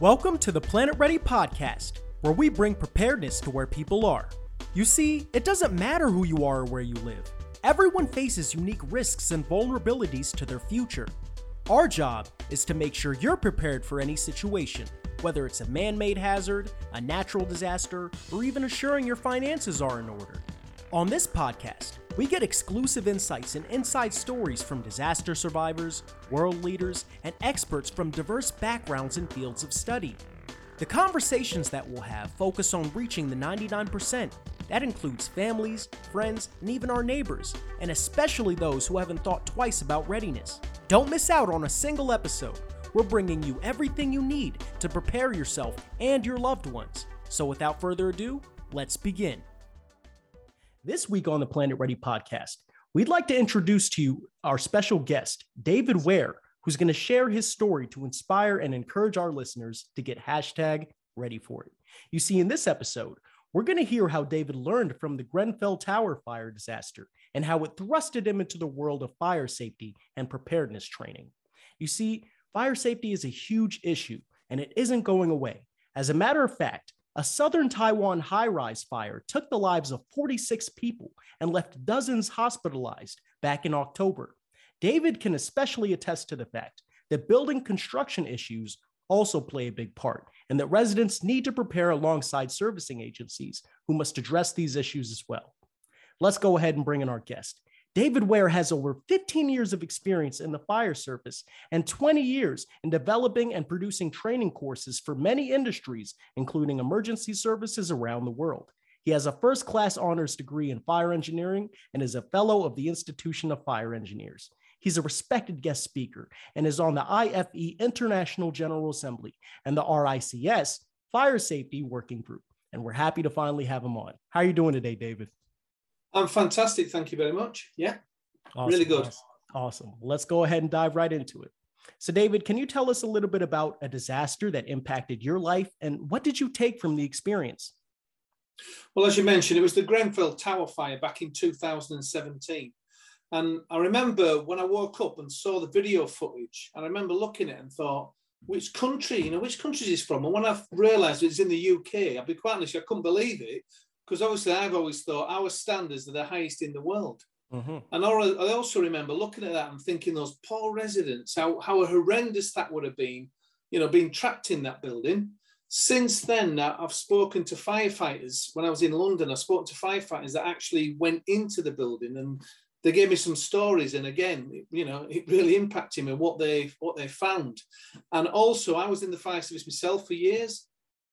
Welcome to the Planet Ready podcast, where we bring preparedness to where people are. You see, it doesn't matter who you are or where you live. Everyone faces unique risks and vulnerabilities to their future. Our job is to make sure you're prepared for any situation, whether it's a man made hazard, a natural disaster, or even assuring your finances are in order. On this podcast, we get exclusive insights and inside stories from disaster survivors, world leaders, and experts from diverse backgrounds and fields of study. The conversations that we'll have focus on reaching the 99%. That includes families, friends, and even our neighbors, and especially those who haven't thought twice about readiness. Don't miss out on a single episode. We're bringing you everything you need to prepare yourself and your loved ones. So without further ado, let's begin. This week on the Planet Ready podcast, we'd like to introduce to you our special guest, David Ware, who's going to share his story to inspire and encourage our listeners to get hashtag ready for it. You see, in this episode, we're going to hear how David learned from the Grenfell Tower fire disaster and how it thrusted him into the world of fire safety and preparedness training. You see, fire safety is a huge issue and it isn't going away. As a matter of fact, a southern Taiwan high rise fire took the lives of 46 people and left dozens hospitalized back in October. David can especially attest to the fact that building construction issues also play a big part, and that residents need to prepare alongside servicing agencies who must address these issues as well. Let's go ahead and bring in our guest. David Ware has over 15 years of experience in the fire service and 20 years in developing and producing training courses for many industries, including emergency services around the world. He has a first class honors degree in fire engineering and is a fellow of the Institution of Fire Engineers. He's a respected guest speaker and is on the IFE International General Assembly and the RICS Fire Safety Working Group. And we're happy to finally have him on. How are you doing today, David? I'm fantastic. Thank you very much. Yeah, awesome, really good. Awesome. Let's go ahead and dive right into it. So, David, can you tell us a little bit about a disaster that impacted your life and what did you take from the experience? Well, as you mentioned, it was the Grenfell Tower fire back in 2017. And I remember when I woke up and saw the video footage, and I remember looking at it and thought, which country, you know, which country is this from? And when I realised it's in the UK, I'll be quite honest, I couldn't believe it because obviously I've always thought our standards are the highest in the world. Mm-hmm. And I also remember looking at that and thinking those poor residents, how, how horrendous that would have been, you know, being trapped in that building. Since then, I've spoken to firefighters. When I was in London, I spoke to firefighters that actually went into the building and they gave me some stories. And again, you know, it really impacted me what they what they found. And also, I was in the fire service myself for years,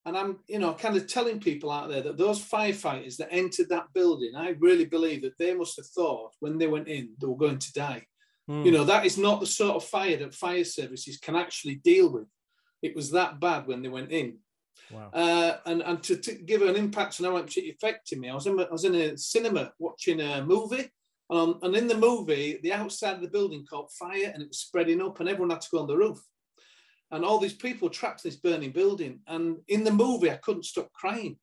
and I'm, you know, kind of telling people out there that those firefighters that entered that building, I really believe that they must have thought when they went in they were going to die. Mm. You know, that is not the sort of fire that fire services can actually deal with. It was that bad when they went in. Wow. Uh, and and to, to, give an impact on how much it affected me, I was in I was in a cinema watching a movie, and, and in the movie, the outside of the building caught fire and it was spreading up, and everyone had to go on the roof and all these people trapped in this burning building. And in the movie, I couldn't stop crying.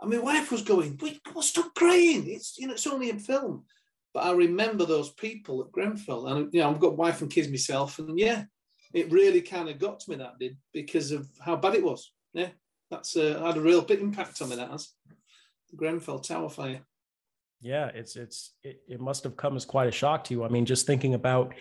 And my wife was going, "Wait, stop crying! It's you know, it's only in film." But I remember those people at Grenfell, and you know, I've got wife and kids myself, and yeah, it really kind of got to me that did because of how bad it was. Yeah, that's uh, had a real big impact on me. That has the Grenfell Tower fire. Yeah, it's it's it, it must have come as quite a shock to you. I mean, just thinking about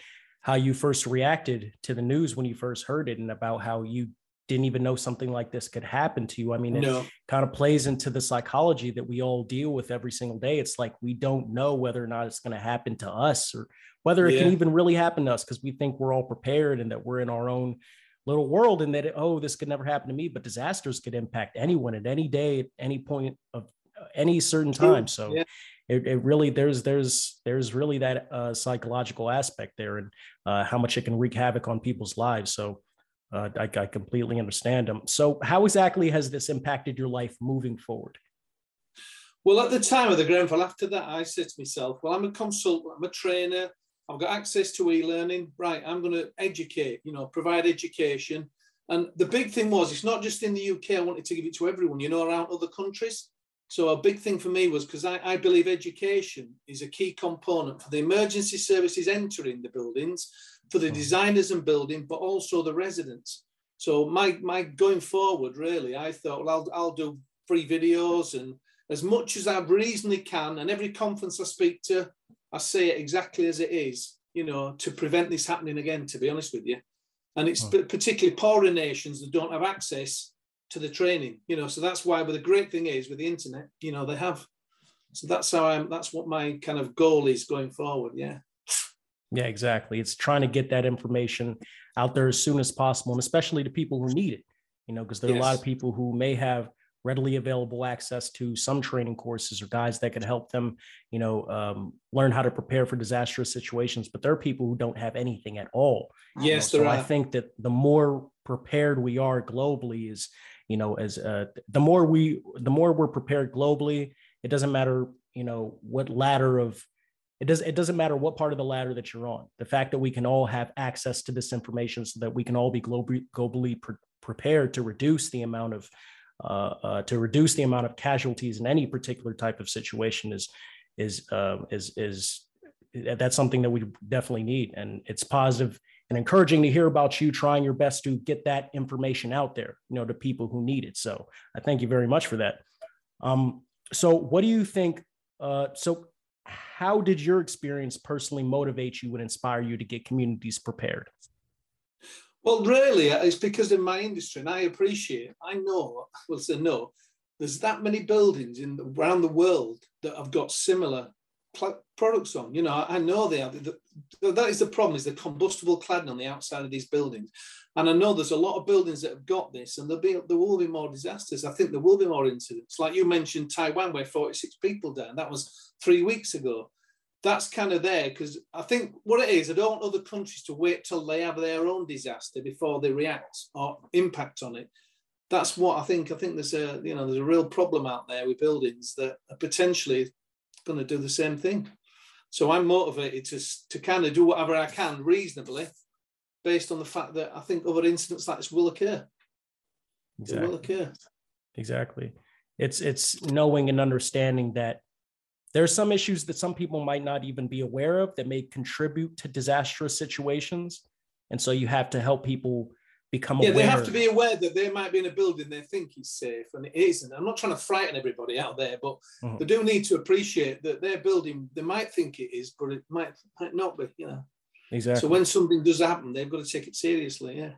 how you first reacted to the news when you first heard it and about how you didn't even know something like this could happen to you. I mean, it no. kind of plays into the psychology that we all deal with every single day. It's like we don't know whether or not it's going to happen to us or whether it yeah. can even really happen to us because we think we're all prepared and that we're in our own little world and that, it, oh, this could never happen to me. But disasters could impact anyone at any day, at any point of any certain time. So yeah it, it really there's there's there's really that uh, psychological aspect there and uh, how much it can wreak havoc on people's lives. So uh, I, I completely understand them so how exactly has this impacted your life moving forward? Well at the time of the grenfell after that i said to myself well i'm a consultant i'm a trainer i've got access to e-learning. Right i'm going to educate you know provide education. And the big thing was it's not just in the uk i wanted to give it to everyone you know around other countries so a big thing for me was because I, I, believe education is a key component for the emergency services entering the buildings, for the mm. designers and building, but also the residents. So my my going forward, really, I thought, well, I'll I'll do free videos and as much as I reasonably can. And every conference I speak to, I say it exactly as it is, you know, to prevent this happening again. To be honest with you, and it's oh. particularly poorer nations that don't have access to the training, you know. So that's why. But the great thing is with the internet, you know, they have. So that's how I'm. That's what my kind of goal is going forward. Yeah. Yeah, exactly. It's trying to get that information out there as soon as possible, and especially to people who need it. You know, because there are yes. a lot of people who may have readily available access to some training courses or guides that could help them, you know, um, learn how to prepare for disastrous situations. But there are people who don't have anything at all. Yes, you know? so I think that the more prepared we are globally is, you know, as uh, the more we, the more we're prepared globally. It doesn't matter, you know, what ladder of it does it doesn't matter what part of the ladder that you're on the fact that we can all have access to this information so that we can all be globally globally pre- prepared to reduce the amount of uh, uh, to reduce the amount of casualties in any particular type of situation is is uh, is is that's something that we definitely need and it's positive and encouraging to hear about you trying your best to get that information out there you know to people who need it. So i thank you very much for that. Um, so what do you think uh, so how did your experience personally motivate you and inspire you to get communities prepared? Well, really, it's because in my industry, and I appreciate, I know, well, say no, there's that many buildings in around the world that have got similar products on. You know, I know they have. that is the problem: is the combustible cladding on the outside of these buildings. And I know there's a lot of buildings that have got this, and there'll be there will be more disasters. I think there will be more incidents. Like you mentioned, Taiwan, where 46 people died. That was three weeks ago that's kind of there because I think what it is, I don't want other countries to wait till they have their own disaster before they react or impact on it. That's what I think. I think there's a you know there's a real problem out there with buildings that are potentially going to do the same thing. So I'm motivated to to kind of do whatever I can reasonably, based on the fact that I think other incidents like this will occur. Exactly. It will occur. Exactly. It's it's knowing and understanding that there are some issues that some people might not even be aware of that may contribute to disastrous situations. And so you have to help people become yeah, aware. they have to be aware that they might be in a building they think is safe and it isn't. I'm not trying to frighten everybody out there, but mm-hmm. they do need to appreciate that their building, they might think it is, but it might, might not be, you know. Exactly. So when something does happen, they've got to take it seriously. Yeah.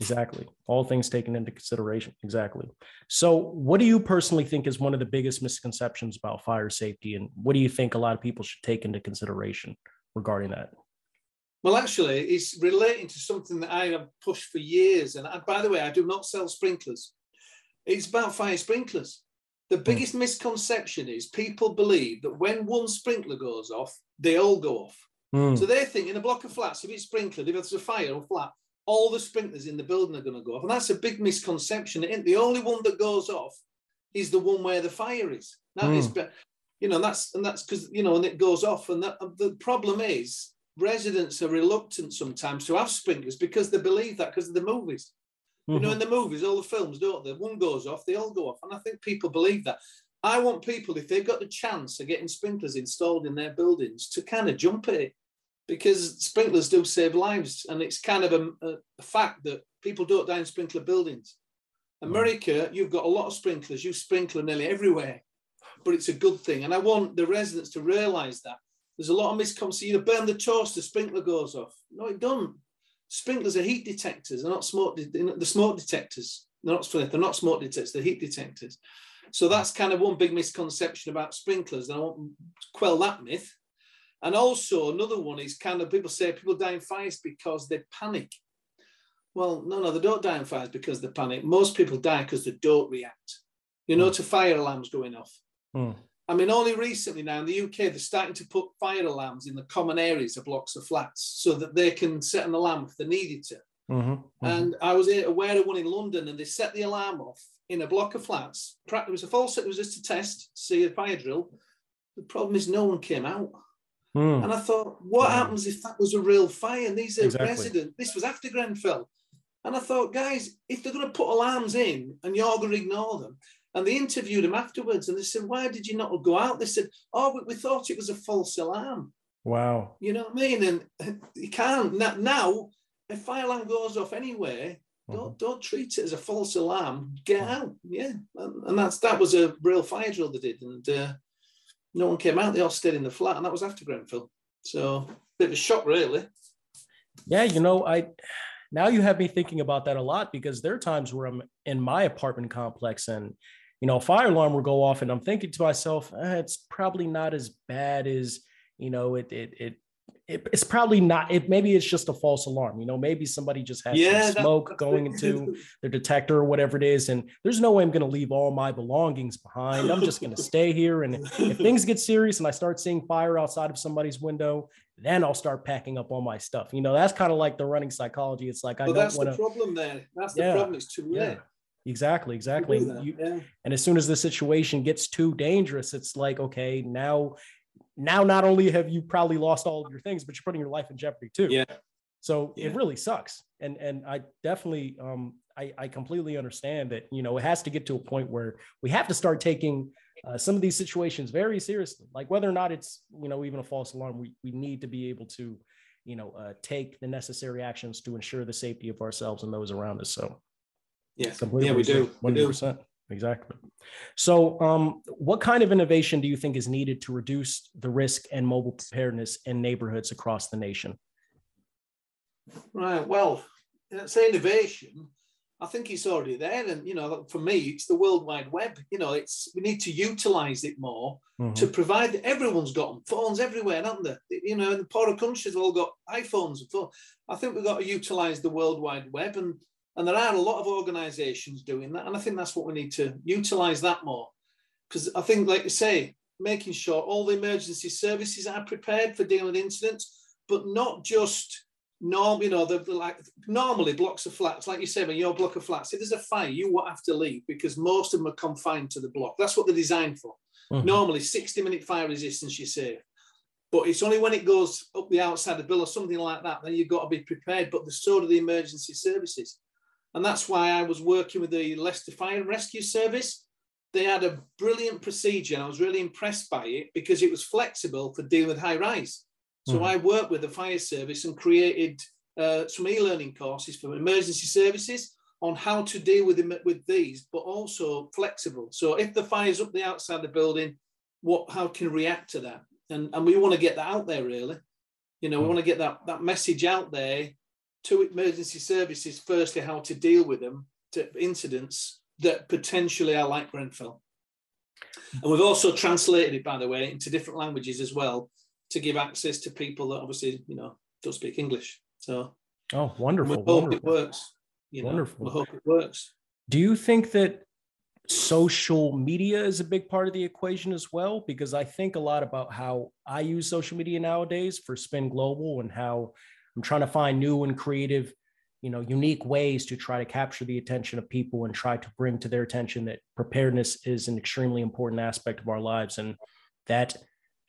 Exactly. All things taken into consideration. Exactly. So, what do you personally think is one of the biggest misconceptions about fire safety? And what do you think a lot of people should take into consideration regarding that? Well, actually, it's relating to something that I have pushed for years. And I, by the way, I do not sell sprinklers. It's about fire sprinklers. The hmm. biggest misconception is people believe that when one sprinkler goes off, they all go off. Mm. So they think in a block of flats, if it's sprinkled, if there's a fire or flat, all the sprinklers in the building are going to go off. And that's a big misconception. The only one that goes off is the one where the fire is. That mm. is, hmm. you know, that's and that's because you know, and it goes off. And that, the problem is, residents are reluctant sometimes to have sprinklers because they believe that because of the movies. Mm-hmm. You know, mm-hmm. in the movies, all the films, don't they? One goes off, they all go off, and I think people believe that. I want people, if they've got the chance of getting sprinklers installed in their buildings, to kind of jump at it because sprinklers do save lives, and it's kind of a, a fact that people don't die in sprinkler buildings. America, you've got a lot of sprinklers. You sprinkler nearly everywhere, but it's a good thing. And I want the residents to realise that there's a lot of misconceptions. You burn the toast, the sprinkler goes off. No, it doesn't. Sprinklers are heat detectors. They're not smoke. De- the smoke detectors. They're not. They're not smoke detectors. They're heat detectors. So that's kind of one big misconception about sprinklers. And I want to quell that myth. And also another one is kind of people say people die in fires because they panic. Well, no, no, they don't die in fires because they panic. Most people die because they don't react. You know, mm. to fire alarms going off. Mm. I mean, only recently now in the UK, they're starting to put fire alarms in the common areas of blocks of flats so that they can set an alarm if they needed to. Mm-hmm, mm-hmm. And I was aware of one in London, and they set the alarm off in a block of flats. It was a false, it was just a test to see a fire drill. The problem is, no one came out. Mm. And I thought, what mm. happens if that was a real fire? And these are exactly. residents. This was after Grenfell. And I thought, guys, if they're going to put alarms in and you're going to ignore them, and they interviewed them afterwards and they said, why did you not go out? They said, oh, we, we thought it was a false alarm. Wow. You know what I mean? And you can't. Now, if fire alarm goes off anywhere, Don't don't treat it as a false alarm. Get out, yeah. And, and that's that was a real fire drill they did, and uh, no one came out. They all stayed in the flat, and that was after Grenfell. So bit of a shock, really. Yeah, you know, I now you have me thinking about that a lot because there are times where I'm in my apartment complex and you know, a fire alarm will go off, and I'm thinking to myself, eh, it's probably not as bad as you know it it it it, it's probably not it maybe it's just a false alarm you know maybe somebody just has yeah, some smoke going into their detector or whatever it is and there's no way i'm going to leave all my belongings behind. I'm just going to stay here and if things get serious and i start seeing fire outside of somebody's window then i'll start packing up all my stuff. You know that's kind of like the running psychology. It's like i don't that's want the problem there. That's the yeah, problem. It's too late. yeah. Exactly, exactly. You, yeah. And as soon as the situation gets too dangerous, it's like, okay, now now not only have you probably lost all of your things, but you're putting your life in jeopardy too. Yeah. So yeah. it really sucks. And and I definitely um I, I completely understand that you know it has to get to a point where we have to start taking uh, some of these situations very seriously. Like whether or not it's you know even a false alarm, we we need to be able to you know uh, take the necessary actions to ensure the safety of ourselves and those around us. So yeah, Completely yeah, we do. One hundred percent. Exactly. So, um, what kind of innovation do you think is needed to reduce the risk and mobile preparedness in neighborhoods across the nation? Right. Well, say innovation. I think it's already there, and you know, for me, it's the World Wide Web. You know, it's we need to utilize it more mm-hmm. to provide. Everyone's got them, phones everywhere, haven't they? You know, in the poorer countries have all got iPhones and phone. I think we've got to utilize the World Wide Web and and there are a lot of organizations doing that. And I think that's what we need to utilize that more. Because I think, like you say, making sure all the emergency services are prepared for dealing with incidents, but not just norm, you know, the, the, like normally blocks of flats, like you say, when your block of flats, if there's a fire, you won't have to leave because most of them are confined to the block. That's what they're designed for. Mm-hmm. Normally, 60 minute fire resistance, you're safe. But it's only when it goes up the outside of the bill or something like that, then you've got to be prepared. But the so do the emergency services. And that's why I was working with the Leicester Fire and Rescue Service. They had a brilliant procedure, and I was really impressed by it because it was flexible for dealing with high rise. So mm. I worked with the fire service and created uh, some e-learning courses for emergency services on how to deal with them, with these, but also flexible. So if the fire's up the outside of the building, what how can react to that? And and we want to get that out there really. You know, we hmm. want to get that that message out there to emergency services, firstly, how to deal with them, to incidents that potentially are like Grenfell. And we've also translated it, by the way, into different languages as well to give access to people that obviously, you know, don't speak English. So, oh, wonderful. We hope wonderful. it works. You know, wonderful. We hope it works. Do you think that social media is a big part of the equation as well? Because I think a lot about how I use social media nowadays for Spin Global and how I'm trying to find new and creative, you know, unique ways to try to capture the attention of people and try to bring to their attention that preparedness is an extremely important aspect of our lives. And that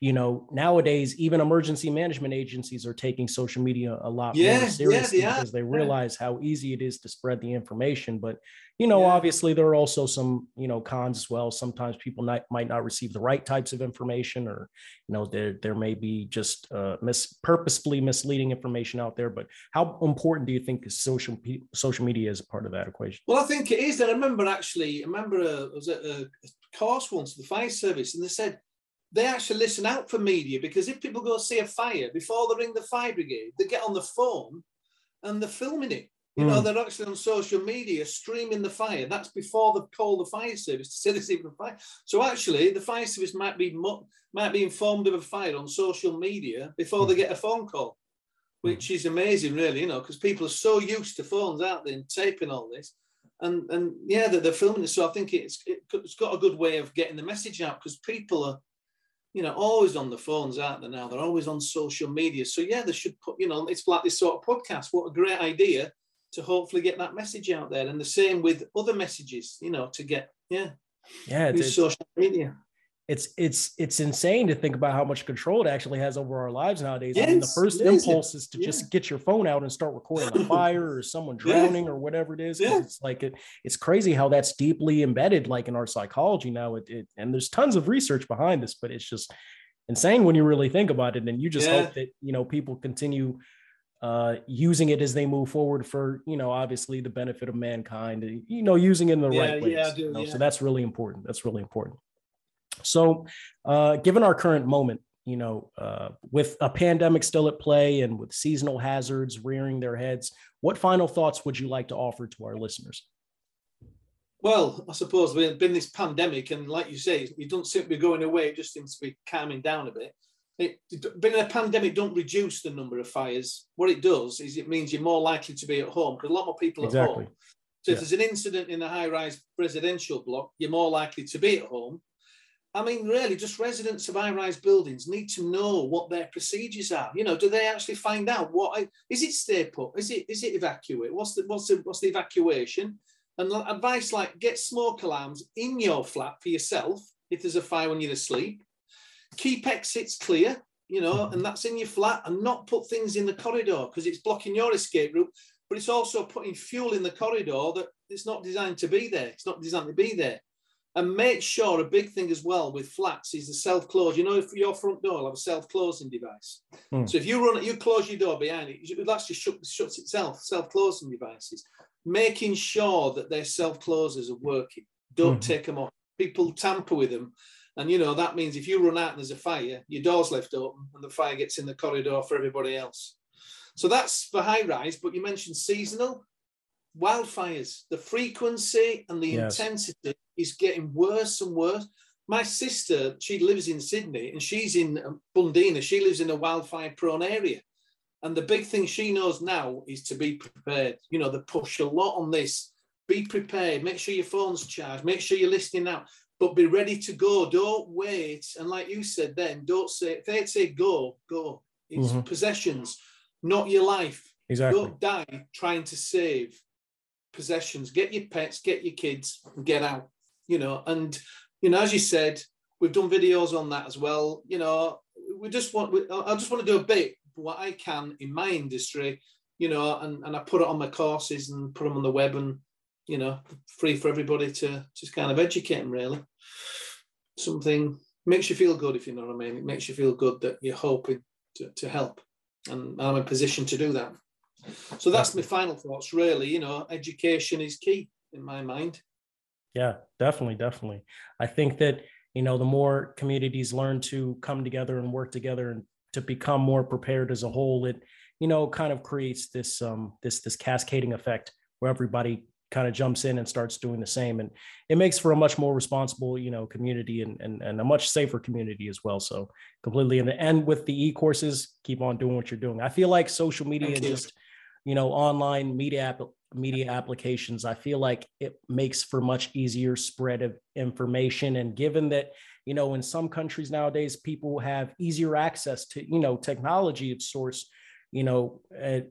you know, nowadays even emergency management agencies are taking social media a lot yeah, more seriously yeah, because they realize how easy it is to spread the information. But you know, yeah. obviously there are also some you know cons as well. Sometimes people might might not receive the right types of information, or you know, there there may be just uh, mis purposefully misleading information out there. But how important do you think social social media is a part of that equation? Well, I think it is. I remember actually, I remember uh, was at a course once, the fire service, and they said they actually listen out for media because if people go see a fire before they ring the fire brigade, they get on the phone and they're filming it. You mm. know, hmm. they're actually on social media streaming the fire. That's before they've called the fire service to say there's even a fire. So actually, the fire service might be might be informed of a fire on social media before they get a phone call, which mm. is amazing, really. You know, because people are so used to phones out there and taping all this, and and yeah, they're, they're filming it. So I think it's it's got a good way of getting the message out because people are you know, always on the phones, aren't they now? They're always on social media. So yeah, they should put, you know, it's like this sort of podcast. What a great idea to hopefully get that message out there. And the same with other messages, you know, to get, yeah. Yeah. Social media it's it's it's insane to think about how much control it actually has over our lives nowadays. Yes, I mean, the first impulse is to yeah. just get your phone out and start recording a fire or someone drowning yeah. or whatever it is. Yeah. It's like it, it's crazy how that's deeply embedded, like in our psychology now. It, it, and there's tons of research behind this, but it's just insane when you really think about it. And you just hope that you know people continue uh, using it as they move forward for you know obviously the benefit of mankind you know using it in the right yeah, you know? so that's really important that's really important so uh, given our current moment you know uh, with a pandemic still at play and with seasonal hazards rearing their heads what final thoughts would you like to offer to our listeners well, I suppose we've been this pandemic, and like you say, it doesn't seem to be going away. It just seems to be calming down a bit it, being a pandemic don't reduce the number of fires. What it does is it means you're more likely to be at home because a lot more people exactly. at home. So yeah. if there's an incident in a high-rise residential block, you're more likely to be at home. I mean, really, just residents of high-rise buildings need to know what their procedures are. You know, do they actually find out what is it? Stay put? Is it is it evacuate? What's the what's the what's the evacuation? And advice like get smoke alarms in your flat for yourself if there's a fire when you're asleep keep exits clear, you know, mm-hmm. and that's in your flat and not put things in the corridor because it's blocking your escape route, but it's also putting fuel in the corridor that it's not designed to be there. It's not designed to be there. And make sure a big thing as well with flats is the self-close. You know, if your front door will have a self-closing device. Mm. So if you run it, you close your door behind it, that's just shut, shuts itself, self-closing devices. Making sure that their self-closers are working. Don't mm. take them off. People tamper with them and you know that means if you run out and there's a fire, your door's left open and the fire gets in the corridor for everybody else. So that's for high rise. But you mentioned seasonal wildfires. The frequency and the yes. intensity is getting worse and worse. My sister, she lives in Sydney and she's in Bundeena. She lives in a wildfire prone area. And the big thing she knows now is to be prepared. You know, they push a lot on this. Be prepared. Make sure your phone's charged. Make sure you're listening out but be ready to go. Don't wait. And like you said then, don't say, if they say go, go. It's mm-hmm. possessions, not your life. Exactly. Don't die trying to save possessions. Get your pets, get your kids, get out. You know, and you know, as you said, we've done videos on that as well. You know, we just want. We, I just want to do a bit what I can in my industry. You know, and, and I put it on my courses and put them on the web and you know, free for everybody to just kind of educate them really. Something makes you feel good, if you know what I mean. It makes you feel good that you're hoping to, to help. And I'm in a position to do that. So that's my final thoughts, really. You know, education is key in my mind. Yeah, definitely, definitely. I think that, you know, the more communities learn to come together and work together and to become more prepared as a whole, it, you know, kind of creates this um this this cascading effect where everybody kind of jumps in and starts doing the same and it makes for a much more responsible you know community and, and, and a much safer community as well so completely in the end with the e-courses keep on doing what you're doing i feel like social media and just you know online media app, media applications i feel like it makes for much easier spread of information. And given that you know in some countries nowadays people have easier access to you know technology of sorts you know eh,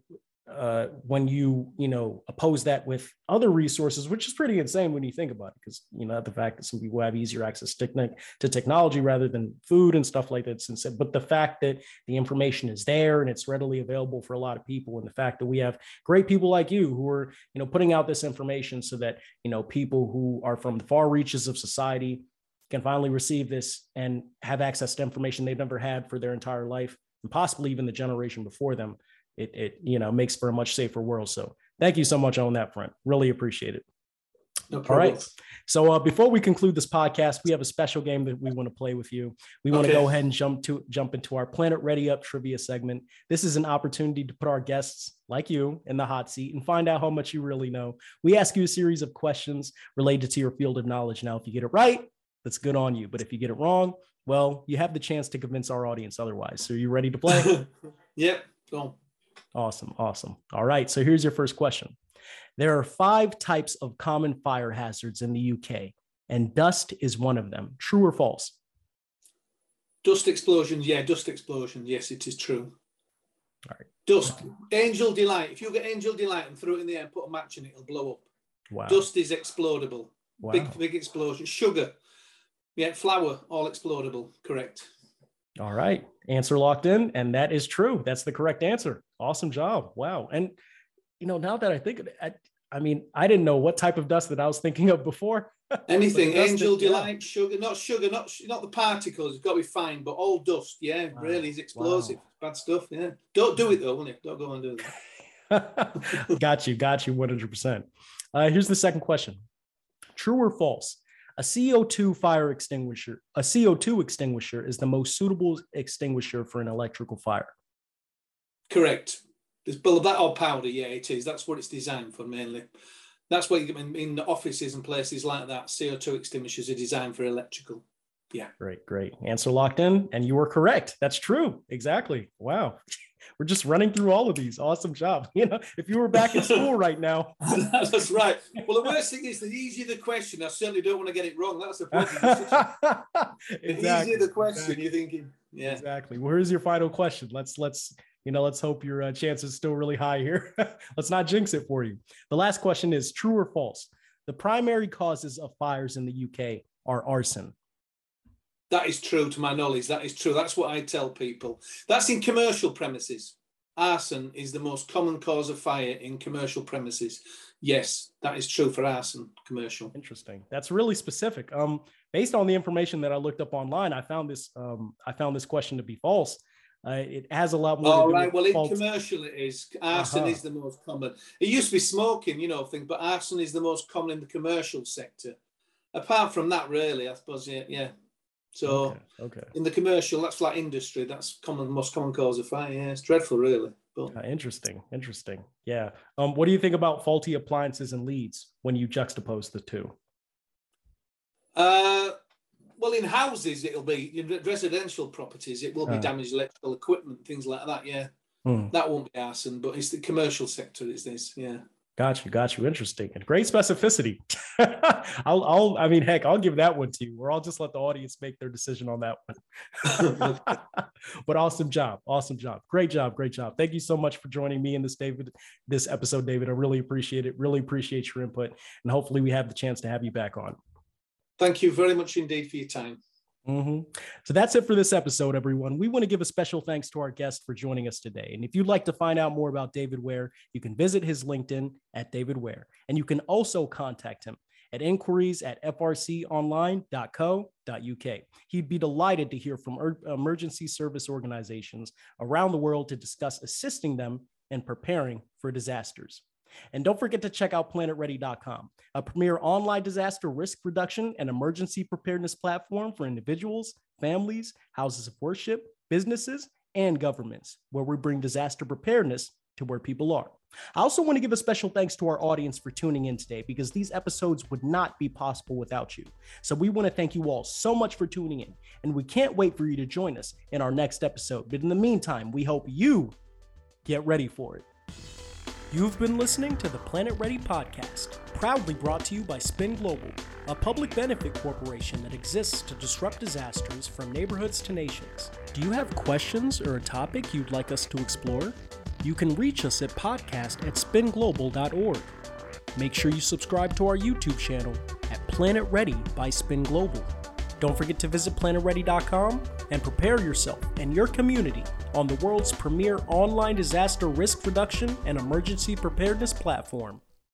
uh, when you you know oppose that with other resources, which is pretty insane when you think about it, because you know the fact that some people have easier access to, to technology rather than food and stuff like that. Since but the fact that the information is there and it's readily available for a lot of people, and the fact that we have great people like you who are you know putting out this information so that you know people who are from the far reaches of society can finally receive this and have access to information they've never had for their entire life and possibly even the generation before them it, it you know makes for a much safer world. So thank you so much on that front. Really appreciate it. No All right. So uh, before we conclude this podcast, we have a special game that we want to play with you. We want okay. to go ahead and jump to jump into our Planet Ready Up trivia segment. This is an opportunity to put our guests like you in the hot seat and find out how much you really know. We ask you a series of questions related to your field of knowledge. Now, if you get it right, that's good on you. But if you get it wrong, well, you have the chance to convince our audience otherwise. So, are you ready to play? yep. Go. Awesome. Awesome. All right. So here's your first question. There are five types of common fire hazards in the UK, and dust is one of them. True or false? Dust explosions. Yeah, dust explosions. Yes, it is true. All right. Dust. Angel delight. If you get angel delight and throw it in the air and put a match in it, it'll blow up. Wow. Dust is explodable. Wow. Big, big explosion. Sugar. Yeah, flour, all explodable. Correct. All right. Answer locked in. And that is true. That's the correct answer. Awesome job. Wow. And, you know, now that I think of it, I, I mean, I didn't know what type of dust that I was thinking of before. Anything, angel delight, yeah. sugar, not sugar, not not the particles. It's got to be fine, but all dust. Yeah, wow. really, is explosive. Wow. Bad stuff. Yeah, don't do it though, will you? Don't go and do that. got you, got you, one hundred percent. Uh, here's the second question: True or false? A CO2 fire extinguisher, a CO2 extinguisher is the most suitable extinguisher for an electrical fire. Correct. There's that or powder, yeah, it is. That's what it's designed for mainly. That's what you in, in offices and places like that. CO2 extinguishers are designed for electrical. Yeah. Great, great. Answer locked in, and you were correct. That's true. Exactly. Wow. We're just running through all of these. Awesome job. You know, if you were back in school right now. That's right. Well, the worst thing is the easier the question, I certainly don't want to get it wrong. That's the problem. exactly. The easier the question, exactly. you're thinking, yeah. Exactly. Well, here's your final question. Let's let's you know, let's hope your uh, chance is still really high here. let's not jinx it for you. The last question is true or false? The primary causes of fires in the UK are arson. That is true to my knowledge. That is true. That's what I tell people. That's in commercial premises. Arson is the most common cause of fire in commercial premises. Yes, that is true for arson commercial. Interesting. That's really specific. Um, based on the information that I looked up online, I found this um, I found this question to be false. Uh, it has a lot more. All right. Well, in commercial, it is. Arson uh-huh. is the most common. It used to be smoking, you know, thing, but arson is the most common in the commercial sector. Apart from that, really, I suppose, yeah, yeah. So, okay. okay. in the commercial, that's like industry. That's common, most common cause of fire. Yeah, it's dreadful, really. But uh, interesting, interesting. Yeah. Um, what do you think about faulty appliances and leads when you juxtapose the two? Uh, well, in houses, it'll be in residential properties. It will be uh, damaged electrical equipment, things like that. Yeah, hmm. that won't be arson, but it's the commercial sector. Is this? Yeah. Got you, got you. Interesting and great specificity. I'll, I'll, I mean, heck, I'll give that one to you, or I'll just let the audience make their decision on that one. but awesome job, awesome job, great job, great job. Thank you so much for joining me in this David, this episode, David. I really appreciate it. Really appreciate your input, and hopefully we have the chance to have you back on. Thank you very much indeed for your time. Mm-hmm. So that's it for this episode, everyone. We want to give a special thanks to our guest for joining us today. And if you'd like to find out more about David Ware, you can visit his LinkedIn at David Ware. And you can also contact him at inquiries at frconline.co.uk. He'd be delighted to hear from er- emergency service organizations around the world to discuss assisting them in preparing for disasters. And don't forget to check out planetready.com, a premier online disaster risk reduction and emergency preparedness platform for individuals, families, houses of worship, businesses, and governments, where we bring disaster preparedness to where people are. I also want to give a special thanks to our audience for tuning in today because these episodes would not be possible without you. So we want to thank you all so much for tuning in, and we can't wait for you to join us in our next episode. But in the meantime, we hope you get ready for it. You've been listening to the Planet Ready podcast, proudly brought to you by Spin Global, a public benefit corporation that exists to disrupt disasters from neighborhoods to nations. Do you have questions or a topic you'd like us to explore? You can reach us at podcast at spinglobal.org. Make sure you subscribe to our YouTube channel at Planet Ready by Spin Global. Don't forget to visit planetready.com and prepare yourself and your community on the world's premier online disaster risk reduction and emergency preparedness platform.